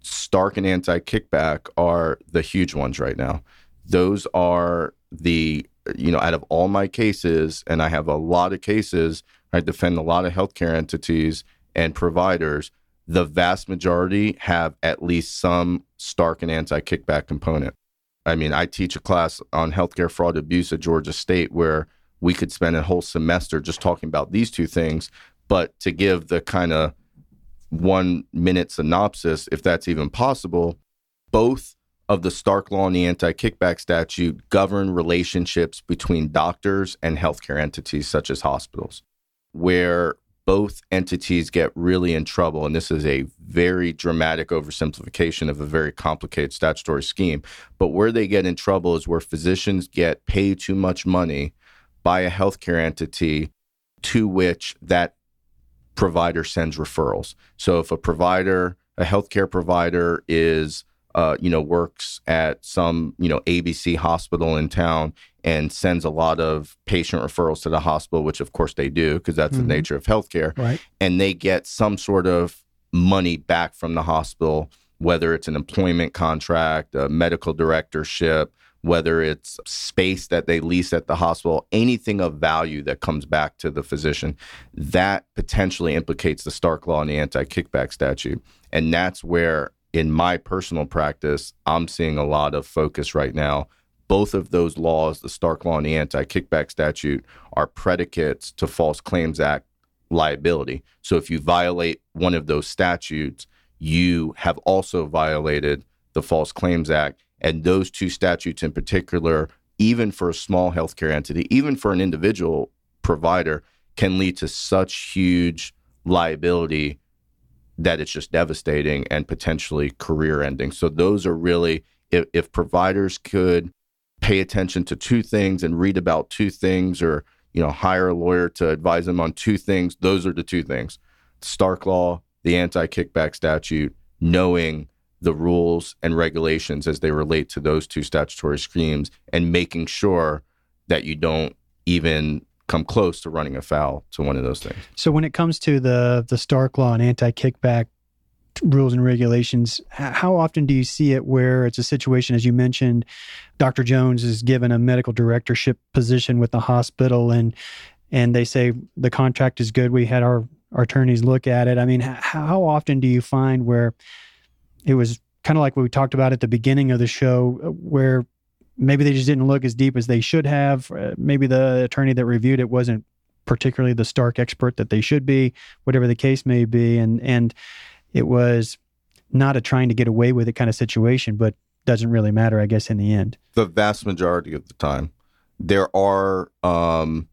Stark and anti kickback are the huge ones right now. Those are the, you know, out of all my cases, and I have a lot of cases, I defend a lot of healthcare entities and providers the vast majority have at least some stark and anti kickback component. I mean, I teach a class on healthcare fraud abuse at Georgia State where we could spend a whole semester just talking about these two things. But to give the kind of one minute synopsis, if that's even possible, both of the Stark Law and the anti kickback statute govern relationships between doctors and healthcare entities such as hospitals, where both entities get really in trouble. And this is a very dramatic oversimplification of a very complicated statutory scheme. But where they get in trouble is where physicians get paid too much money by a healthcare entity to which that provider sends referrals. So if a provider, a healthcare provider is uh, you know, works at some, you know, ABC hospital in town and sends a lot of patient referrals to the hospital, which of course they do because that's mm-hmm. the nature of healthcare. Right. And they get some sort of money back from the hospital, whether it's an employment contract, a medical directorship, whether it's space that they lease at the hospital, anything of value that comes back to the physician, that potentially implicates the Stark Law and the anti kickback statute. And that's where, in my personal practice, I'm seeing a lot of focus right now. Both of those laws, the Stark Law and the anti kickback statute, are predicates to False Claims Act liability. So if you violate one of those statutes, you have also violated the False Claims Act and those two statutes in particular, even for a small healthcare entity, even for an individual provider, can lead to such huge liability that it's just devastating and potentially career ending. So those are really if, if providers could pay attention to two things and read about two things or you know hire a lawyer to advise them on two things those are the two things stark law the anti-kickback statute knowing the rules and regulations as they relate to those two statutory schemes and making sure that you don't even come close to running afoul to one of those things. So when it comes to the the Stark law and anti-kickback rules and regulations, how often do you see it where it's a situation as you mentioned Dr. Jones is given a medical directorship position with the hospital and and they say the contract is good. We had our, our attorneys look at it. I mean, how often do you find where it was kind of like what we talked about at the beginning of the show, uh, where maybe they just didn't look as deep as they should have. Uh, maybe the attorney that reviewed it wasn't particularly the stark expert that they should be, whatever the case may be, and and it was not a trying to get away with it kind of situation, but doesn't really matter, I guess, in the end. The vast majority of the time, there are um,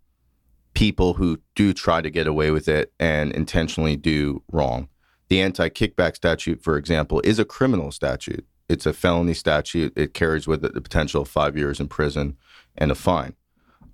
people who do try to get away with it and intentionally do wrong. The anti kickback statute, for example, is a criminal statute. It's a felony statute. It carries with it the potential of five years in prison and a fine.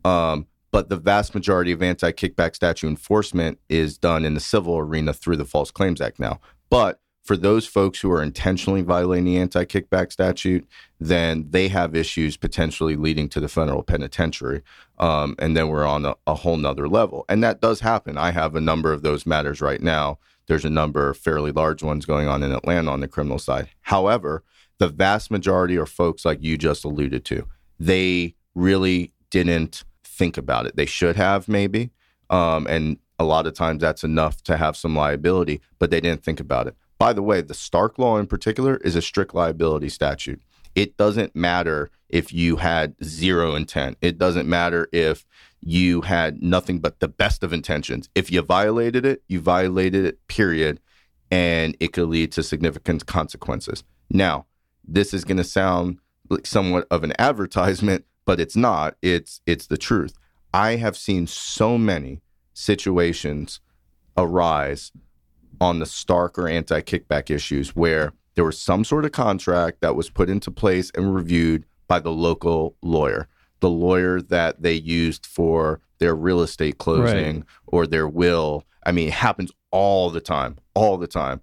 Um, but the vast majority of anti kickback statute enforcement is done in the civil arena through the False Claims Act now. But for those folks who are intentionally violating the anti kickback statute, then they have issues potentially leading to the federal penitentiary. Um, and then we're on a, a whole nother level. And that does happen. I have a number of those matters right now there's a number of fairly large ones going on in Atlanta on the criminal side. However, the vast majority are folks like you just alluded to. They really didn't think about it. They should have, maybe. Um, and a lot of times that's enough to have some liability, but they didn't think about it. By the way, the Stark Law in particular is a strict liability statute. It doesn't matter if you had zero intent. It doesn't matter if you had nothing but the best of intentions. If you violated it, you violated it, period. And it could lead to significant consequences. Now, this is going to sound like somewhat of an advertisement, but it's not. It's it's the truth. I have seen so many situations arise on the Stark or anti kickback issues where there was some sort of contract that was put into place and reviewed by the local lawyer the lawyer that they used for their real estate closing right. or their will. I mean, it happens all the time, all the time.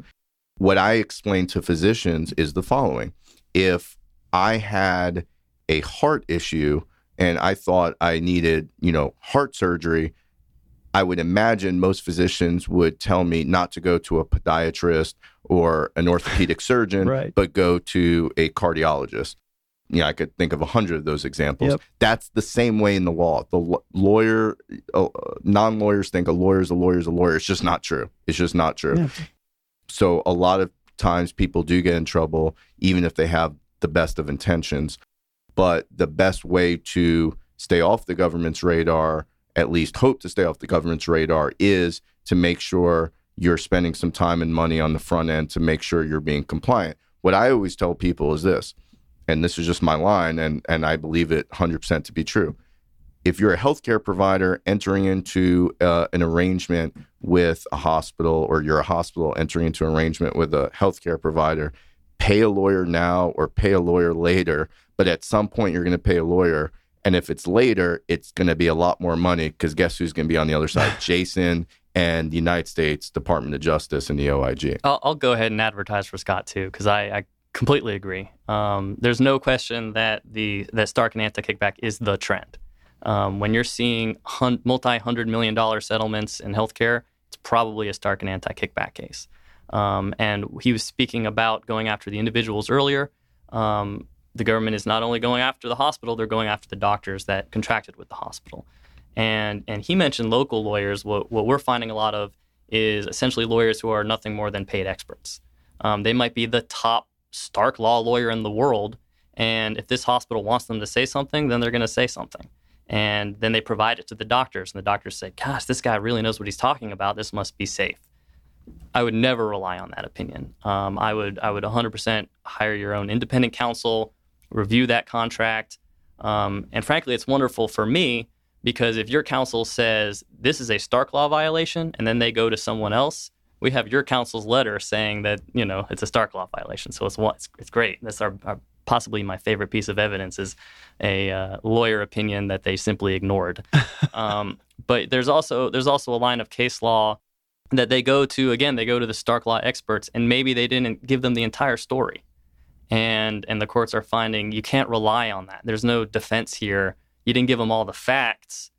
What I explain to physicians is the following if I had a heart issue and I thought I needed, you know, heart surgery, I would imagine most physicians would tell me not to go to a podiatrist or an orthopedic (laughs) surgeon, right. but go to a cardiologist you know, I could think of a hundred of those examples. Yep. That's the same way in the law. The lawyer, uh, non-lawyers think a lawyer is a lawyer is a lawyer. It's just not true. It's just not true. Yeah. So a lot of times people do get in trouble, even if they have the best of intentions. But the best way to stay off the government's radar, at least hope to stay off the government's radar, is to make sure you're spending some time and money on the front end to make sure you're being compliant. What I always tell people is this and this is just my line, and, and I believe it 100% to be true. If you're a healthcare provider entering into uh, an arrangement with a hospital, or you're a hospital entering into an arrangement with a healthcare provider, pay a lawyer now or pay a lawyer later. But at some point, you're going to pay a lawyer. And if it's later, it's going to be a lot more money because guess who's going to be on the other side? (laughs) Jason and the United States Department of Justice and the OIG. I'll, I'll go ahead and advertise for Scott too because I, I completely agree. Um, there's no question that the that Stark and anti-kickback is the trend. Um, when you're seeing hun- multi-hundred million dollar settlements in healthcare, it's probably a Stark and anti-kickback case. Um, and he was speaking about going after the individuals earlier. Um, the government is not only going after the hospital, they're going after the doctors that contracted with the hospital. And and he mentioned local lawyers. What what we're finding a lot of is essentially lawyers who are nothing more than paid experts. Um, they might be the top Stark law lawyer in the world, and if this hospital wants them to say something, then they're going to say something. And then they provide it to the doctors, and the doctors say, "Gosh, this guy really knows what he's talking about. This must be safe." I would never rely on that opinion. Um, I would I would 100% hire your own independent counsel, review that contract, um, and frankly, it's wonderful for me because if your counsel says this is a Stark law violation, and then they go to someone else, we have your counsel's letter saying that you know it's a Stark law violation. So it's it's, it's great. That's our, our, possibly my favorite piece of evidence is a uh, lawyer opinion that they simply ignored. (laughs) um, but there's also there's also a line of case law that they go to again they go to the stark law experts and maybe they didn't give them the entire story. And and the courts are finding you can't rely on that. There's no defense here. You didn't give them all the facts.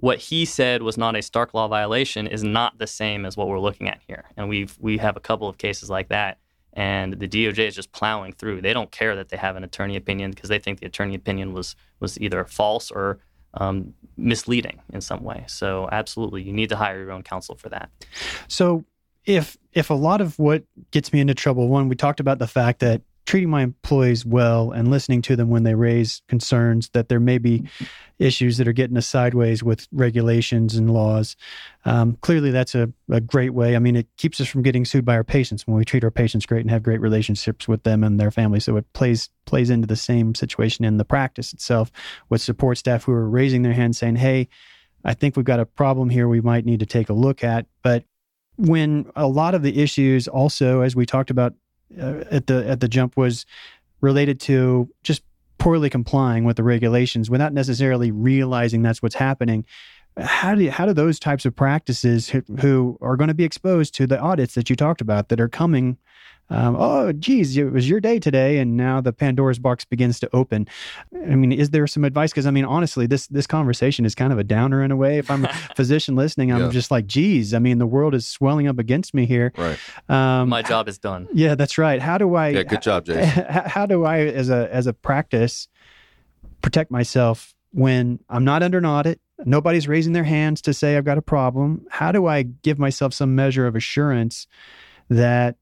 What he said was not a stark law violation is not the same as what we're looking at here. And we've we have a couple of cases like that and the DOJ is just plowing through they don't care that they have an attorney opinion because they think the attorney opinion was was either false or um, misleading in some way. So absolutely, you need to hire your own counsel for that. So if if a lot of what gets me into trouble, one, we talked about the fact that treating my employees well and listening to them when they raise concerns that there may be issues that are getting us sideways with regulations and laws. Um, clearly, that's a, a great way. I mean, it keeps us from getting sued by our patients when we treat our patients great and have great relationships with them and their families. So it plays plays into the same situation in the practice itself with support staff who are raising their hands saying, "Hey, I think we've got a problem here. We might need to take a look at." But when a lot of the issues also, as we talked about uh, at the at the jump was related to just poorly complying with the regulations without necessarily realizing that's what's happening. How do you, how do those types of practices who, who are going to be exposed to the audits that you talked about that are coming um, oh, geez, it was your day today, and now the Pandora's box begins to open. I mean, is there some advice? Because I mean, honestly, this this conversation is kind of a downer in a way. If I'm a (laughs) physician listening, I'm yeah. just like, geez, I mean, the world is swelling up against me here. Right. Um, My job is done. Yeah, that's right. How do I? Yeah, good job, Jason. How, how do I, as a as a practice, protect myself when I'm not under an audit? Nobody's raising their hands to say I've got a problem. How do I give myself some measure of assurance that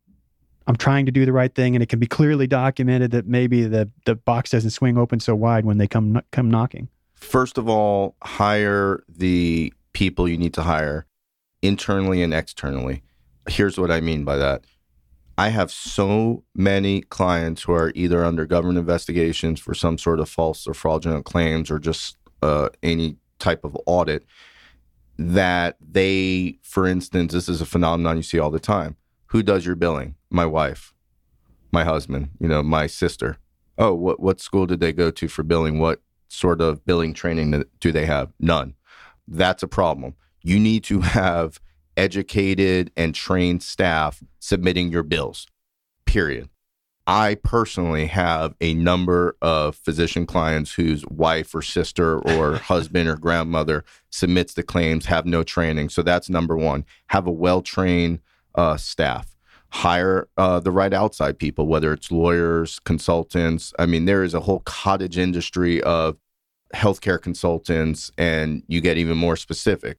I'm trying to do the right thing, and it can be clearly documented that maybe the the box doesn't swing open so wide when they come come knocking. First of all, hire the people you need to hire internally and externally. Here's what I mean by that. I have so many clients who are either under government investigations for some sort of false or fraudulent claims or just uh, any type of audit that they, for instance, this is a phenomenon you see all the time who does your billing? My wife, my husband, you know, my sister. Oh, what what school did they go to for billing? What sort of billing training do they have? None. That's a problem. You need to have educated and trained staff submitting your bills. Period. I personally have a number of physician clients whose wife or sister or (laughs) husband or grandmother submits the claims, have no training. So that's number one. Have a well trained uh, staff. Hire uh, the right outside people, whether it's lawyers, consultants. I mean, there is a whole cottage industry of healthcare consultants, and you get even more specific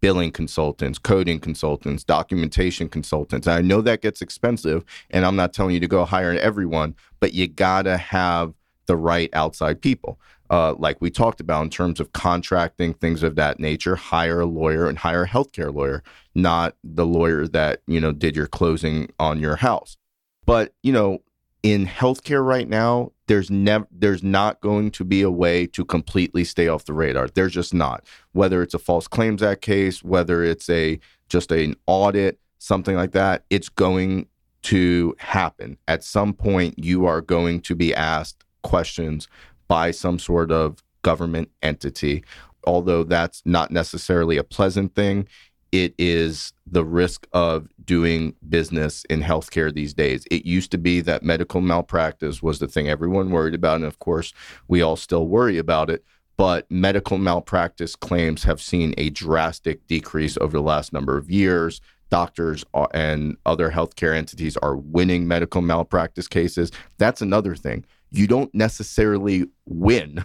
billing consultants, coding consultants, documentation consultants. I know that gets expensive, and I'm not telling you to go hire everyone, but you gotta have the right outside people uh, like we talked about in terms of contracting, things of that nature, hire a lawyer and hire a healthcare lawyer, not the lawyer that, you know, did your closing on your house. But, you know, in healthcare right now, there's never there's not going to be a way to completely stay off the radar. There's just not. Whether it's a false claims act case, whether it's a just an audit, something like that, it's going to happen. At some point you are going to be asked questions by some sort of government entity. Although that's not necessarily a pleasant thing, it is the risk of doing business in healthcare these days. It used to be that medical malpractice was the thing everyone worried about. And of course, we all still worry about it. But medical malpractice claims have seen a drastic decrease over the last number of years. Doctors and other healthcare entities are winning medical malpractice cases. That's another thing you don't necessarily win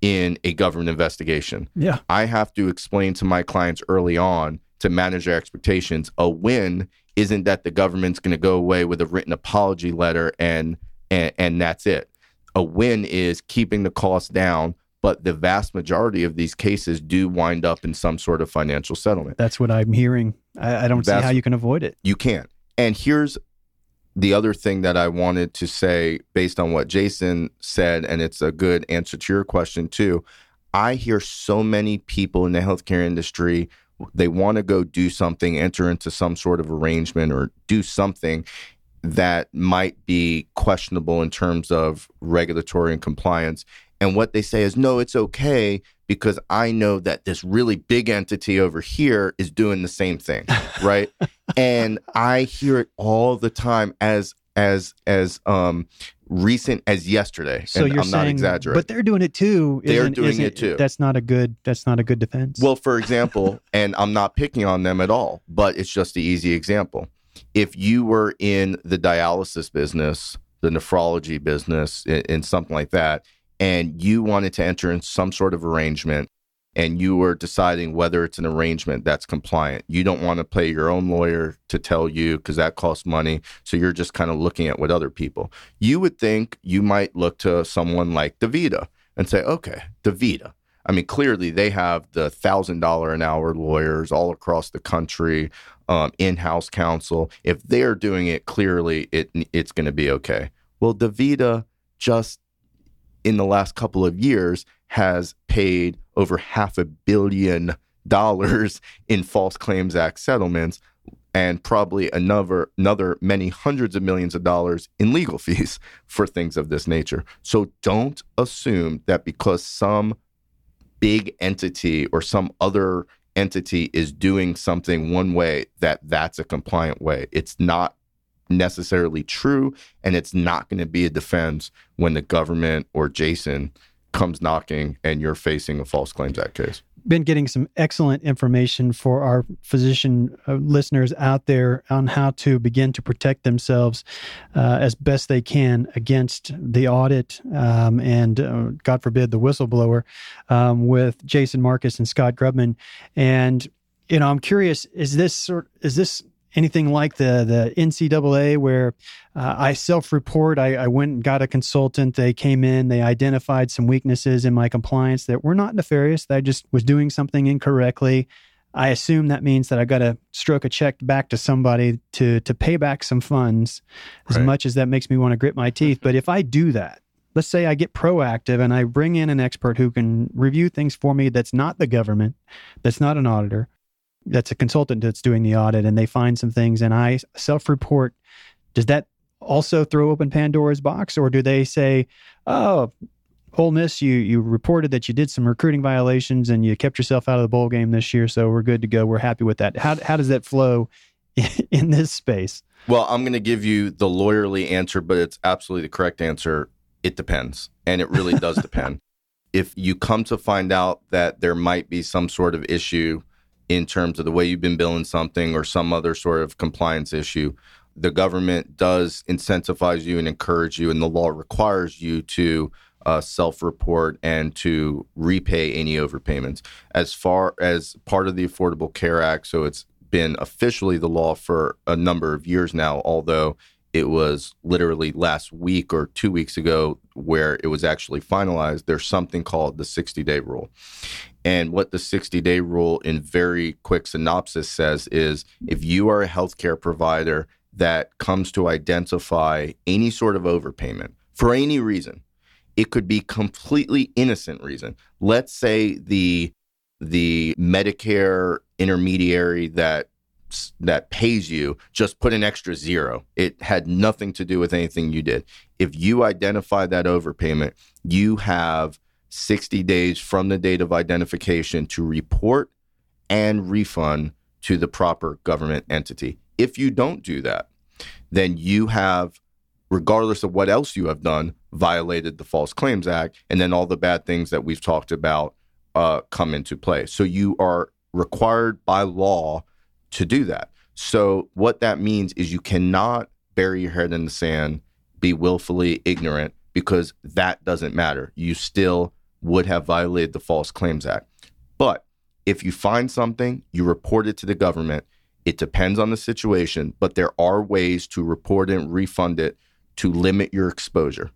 in a government investigation. Yeah. I have to explain to my clients early on to manage their expectations. A win isn't that the government's going to go away with a written apology letter and, and and that's it. A win is keeping the cost down, but the vast majority of these cases do wind up in some sort of financial settlement. That's what I'm hearing. I, I don't see That's- how you can avoid it. You can't. And here's the other thing that I wanted to say based on what Jason said, and it's a good answer to your question too. I hear so many people in the healthcare industry, they want to go do something, enter into some sort of arrangement or do something that might be questionable in terms of regulatory and compliance. And what they say is, no, it's okay because I know that this really big entity over here is doing the same thing, (laughs) right? and I hear it all the time as as as um recent as yesterday. So and you're I'm saying, not exaggerating. but they're doing it too. They're isn't- doing isn't- it too. That's not a good. That's not a good defense. Well, for example, (laughs) and I'm not picking on them at all, but it's just the easy example. If you were in the dialysis business, the nephrology business, in, in something like that, and you wanted to enter in some sort of arrangement, and you were deciding whether it's an arrangement that's compliant, you don't want to pay your own lawyer to tell you because that costs money. So you're just kind of looking at what other people. You would think you might look to someone like DaVita and say, okay, DaVita. I mean, clearly they have the thousand dollar an hour lawyers all across the country, um, in-house counsel. If they're doing it, clearly it it's going to be okay. Well, Davita just in the last couple of years has paid over half a billion dollars in false claims act settlements and probably another another many hundreds of millions of dollars in legal (laughs) fees for things of this nature. So don't assume that because some big entity or some other entity is doing something one way that that's a compliant way. It's not necessarily true and it's not going to be a defense when the government or Jason comes knocking and you're facing a false claims act case. been getting some excellent information for our physician uh, listeners out there on how to begin to protect themselves uh, as best they can against the audit um, and, uh, God forbid, the whistleblower um, with Jason Marcus and Scott Grubman. And you know, I'm curious: is this sort? Is this anything like the the NCAA where uh, I self-report. I, I went and got a consultant. They came in. They identified some weaknesses in my compliance that were not nefarious. That I just was doing something incorrectly. I assume that means that I got to stroke a check back to somebody to to pay back some funds, as Right. much as that makes me want to grit my teeth. (laughs) But if I do that, let's say I get proactive and I bring in an expert who can review things for me. That's not the government. That's not an auditor. That's a consultant that's doing the audit, and they find some things, and I self-report. Does that also throw open Pandora's box, or do they say, "Oh, Ole Miss, you you reported that you did some recruiting violations and you kept yourself out of the bowl game this year, so we're good to go. We're happy with that." How how does that flow (laughs) in this space? Well, I'm going to give you the lawyerly answer, but it's absolutely the correct answer. It depends. And it really does (laughs) depend. If you come to find out that there might be some sort of issue in terms of the way you've been billing something or some other sort of compliance issue, the government does incentivize you and encourage you, and the law requires you to uh, self report and to repay any overpayments. As far as part of the Affordable Care Act, so it's been officially the law for a number of years now, although it was literally last week or two weeks ago where it was actually finalized. There's something called the 60 day rule. And what the 60 day rule, in very quick synopsis, says is if you are a healthcare provider that comes to identify any sort of overpayment for any reason, it could be completely innocent reason. Let's say the the Medicare intermediary that that pays you just put an extra zero. It had nothing to do with anything you did. If you identify that overpayment, you have 60 days from the date of identification to report and refund to the proper government entity. If you don't do that, then you have regardless of what else you have done, violated the False Claims Act, and then all the bad things that we've talked about uh, come into play. So you are required by law to do that. So what that means is you cannot bury your head in the sand, be willfully ignorant, because that doesn't matter. You still would have violated the False Claims Act. But if you find something, you report it to the government. It depends on the situation, but there are ways to report and refund it to limit your exposure.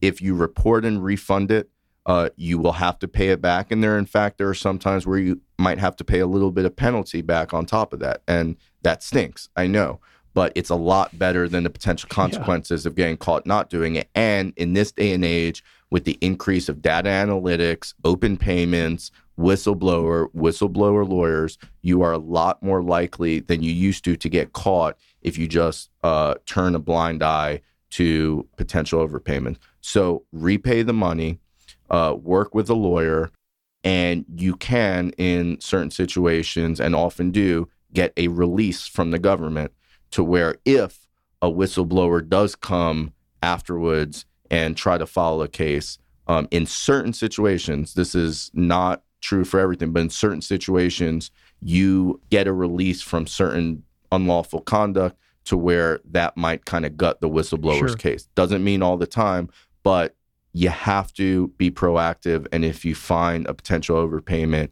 If you report and refund it, uh, you will have to pay it back. And there, in fact, there are some times where you might have to pay a little bit of penalty back on top of that. And that stinks, I know, but it's a lot better than the potential consequences yeah. of getting caught not doing it. And in this day and age, with the increase of data analytics, open payments, whistleblower, whistleblower lawyers, you are a lot more likely than you used to to get caught if you just uh, turn a blind eye to potential overpayment. So repay the money, uh, work with a lawyer, and you can, in certain situations, and often do, get a release from the government to where if a whistleblower does come afterwards and try to follow a case, um, in certain situations, this is not true for everything, but in certain situations, you get a release from certain unlawful conduct to where that might kind of gut the whistleblower's sure. case. Doesn't mean all the time, but you have to be proactive. And if you find a potential overpayment,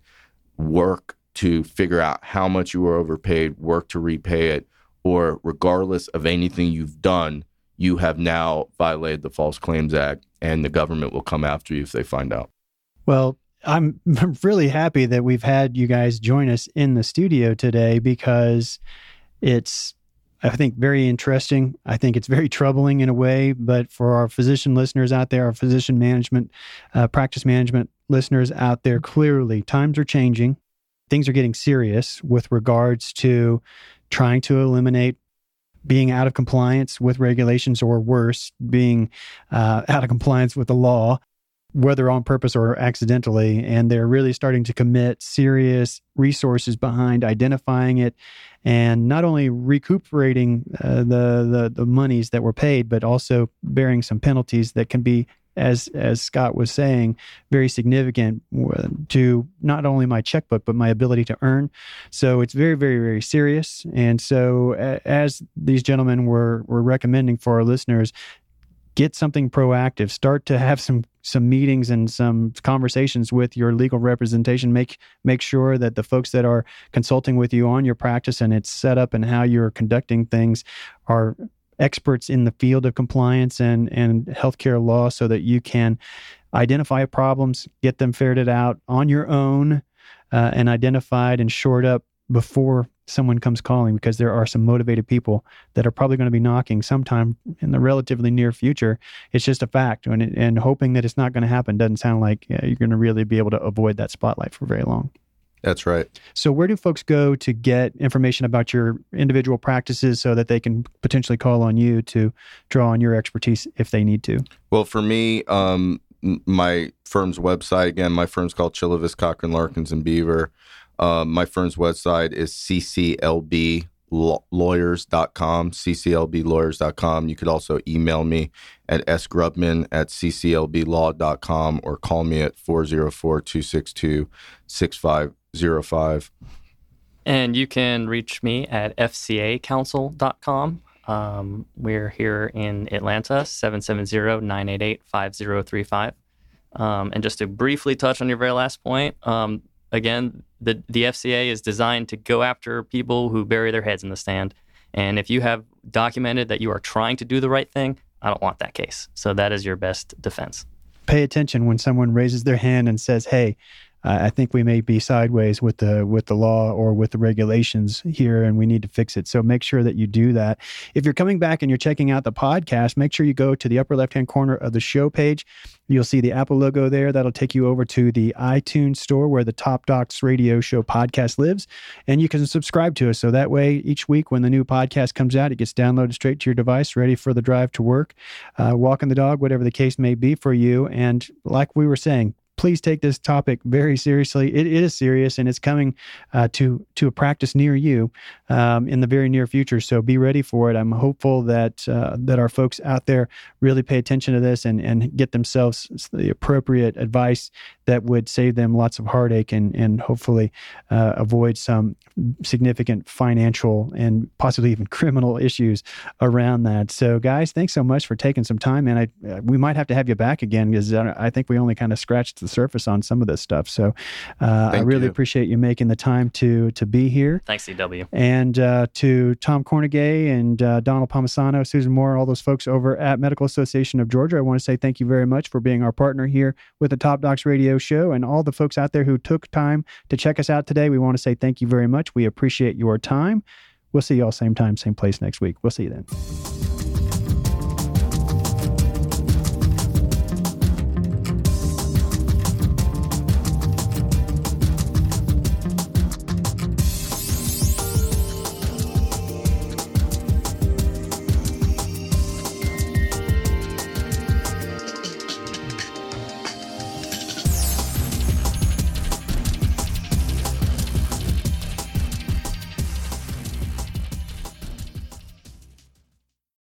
work to figure out how much you were overpaid, work to repay it, or regardless of anything you've done, you have now violated the False Claims Act and the government will come after you if they find out. Well, I'm (laughs) really happy that we've had you guys join us in the studio today because it's I think very interesting. I think it's very troubling in a way, but for our physician listeners out there, our physician management, uh, practice management listeners out there, clearly times are changing. Things are getting serious with regards to trying to eliminate being out of compliance with regulations or worse, being uh, out of compliance with the law whether on purpose or accidentally. And they're really starting to commit serious resources behind identifying it and not only recuperating uh, the, the, the monies that were paid, but also bearing some penalties that can be. As as Scott was saying, very significant to not only my checkbook but my ability to earn. So it's very very very serious. And so as these gentlemen were were recommending for our listeners, get something proactive start to have some some meetings and some conversations with your legal representation. Make make sure that the folks that are consulting with you on your practice and its setup and how you're conducting things are experts in the field of compliance and and healthcare law so that you can identify problems get them ferreted out on your own uh, and identified and shored up before someone comes calling because there are some motivated people that are probably going to be knocking sometime in the relatively near future. It's just a fact. And, and hoping that it's not going to happen doesn't sound like you're going to really be able to avoid that spotlight for very long. That's right. So, where do folks go to get information about your individual practices so that they can potentially call on you to draw on your expertise if they need to? Well, for me, um, my firm's website again, my firm's called Chilivis, Cochran, Larkins, and Beaver. Um, my firm's website is cclblawyers.com, cclblawyers.com. You could also email me at sgrubman at cclblaw.com or call me at 404 262 6505. And you can reach me at fcacounsel.com. Um, we're here in Atlanta, 770 988 5035. Um, and just to briefly touch on your very last point, um, again, the the FCA is designed to go after people who bury their heads in the sand. And if you have documented that you are trying to do the right thing, I don't want that case. So that is your best defense. Pay attention when someone raises their hand and says, "Hey, I think we may be sideways with the with the law or with the regulations here, and we need to fix it. So make sure that you do that. If you're coming back and you're checking out the podcast, make sure you go to the upper left hand corner of the show page. You'll see the Apple logo there. That'll take you over to the iTunes store where the Top Docs Radio Show podcast lives, and you can subscribe to us. So that way, each week when the new podcast comes out, it gets downloaded straight to your device, ready for the drive to work, uh, walking the dog, whatever the case may be for you. And like we were saying, please take this topic very seriously. it, it is serious, and it's coming uh, to to a practice near you um, in the very near future. So be ready for it. I'm hopeful that uh, that our folks out there really pay attention to this and and get themselves the appropriate advice that would save them lots of heartache and, and hopefully uh, avoid some significant financial and possibly even (laughs) criminal issues around that. So, guys, thanks so much for taking some time. And I, uh, we might have to have you back again because I think we only kind of scratched the surface on some of this stuff. So, uh, I really you. appreciate you making the time to to be here. Thanks, CW. And uh, to Tom Cornegay and uh, Donald Palmisano, Susan Moore, all those folks over at Medical Association of Georgia, I want to say thank you very much for being our partner here with the Top Docs Show. And all the folks out there who took time to check us out today, we want to say thank you very much. We appreciate your time. We'll see you all same time, same place next week. We'll see you then.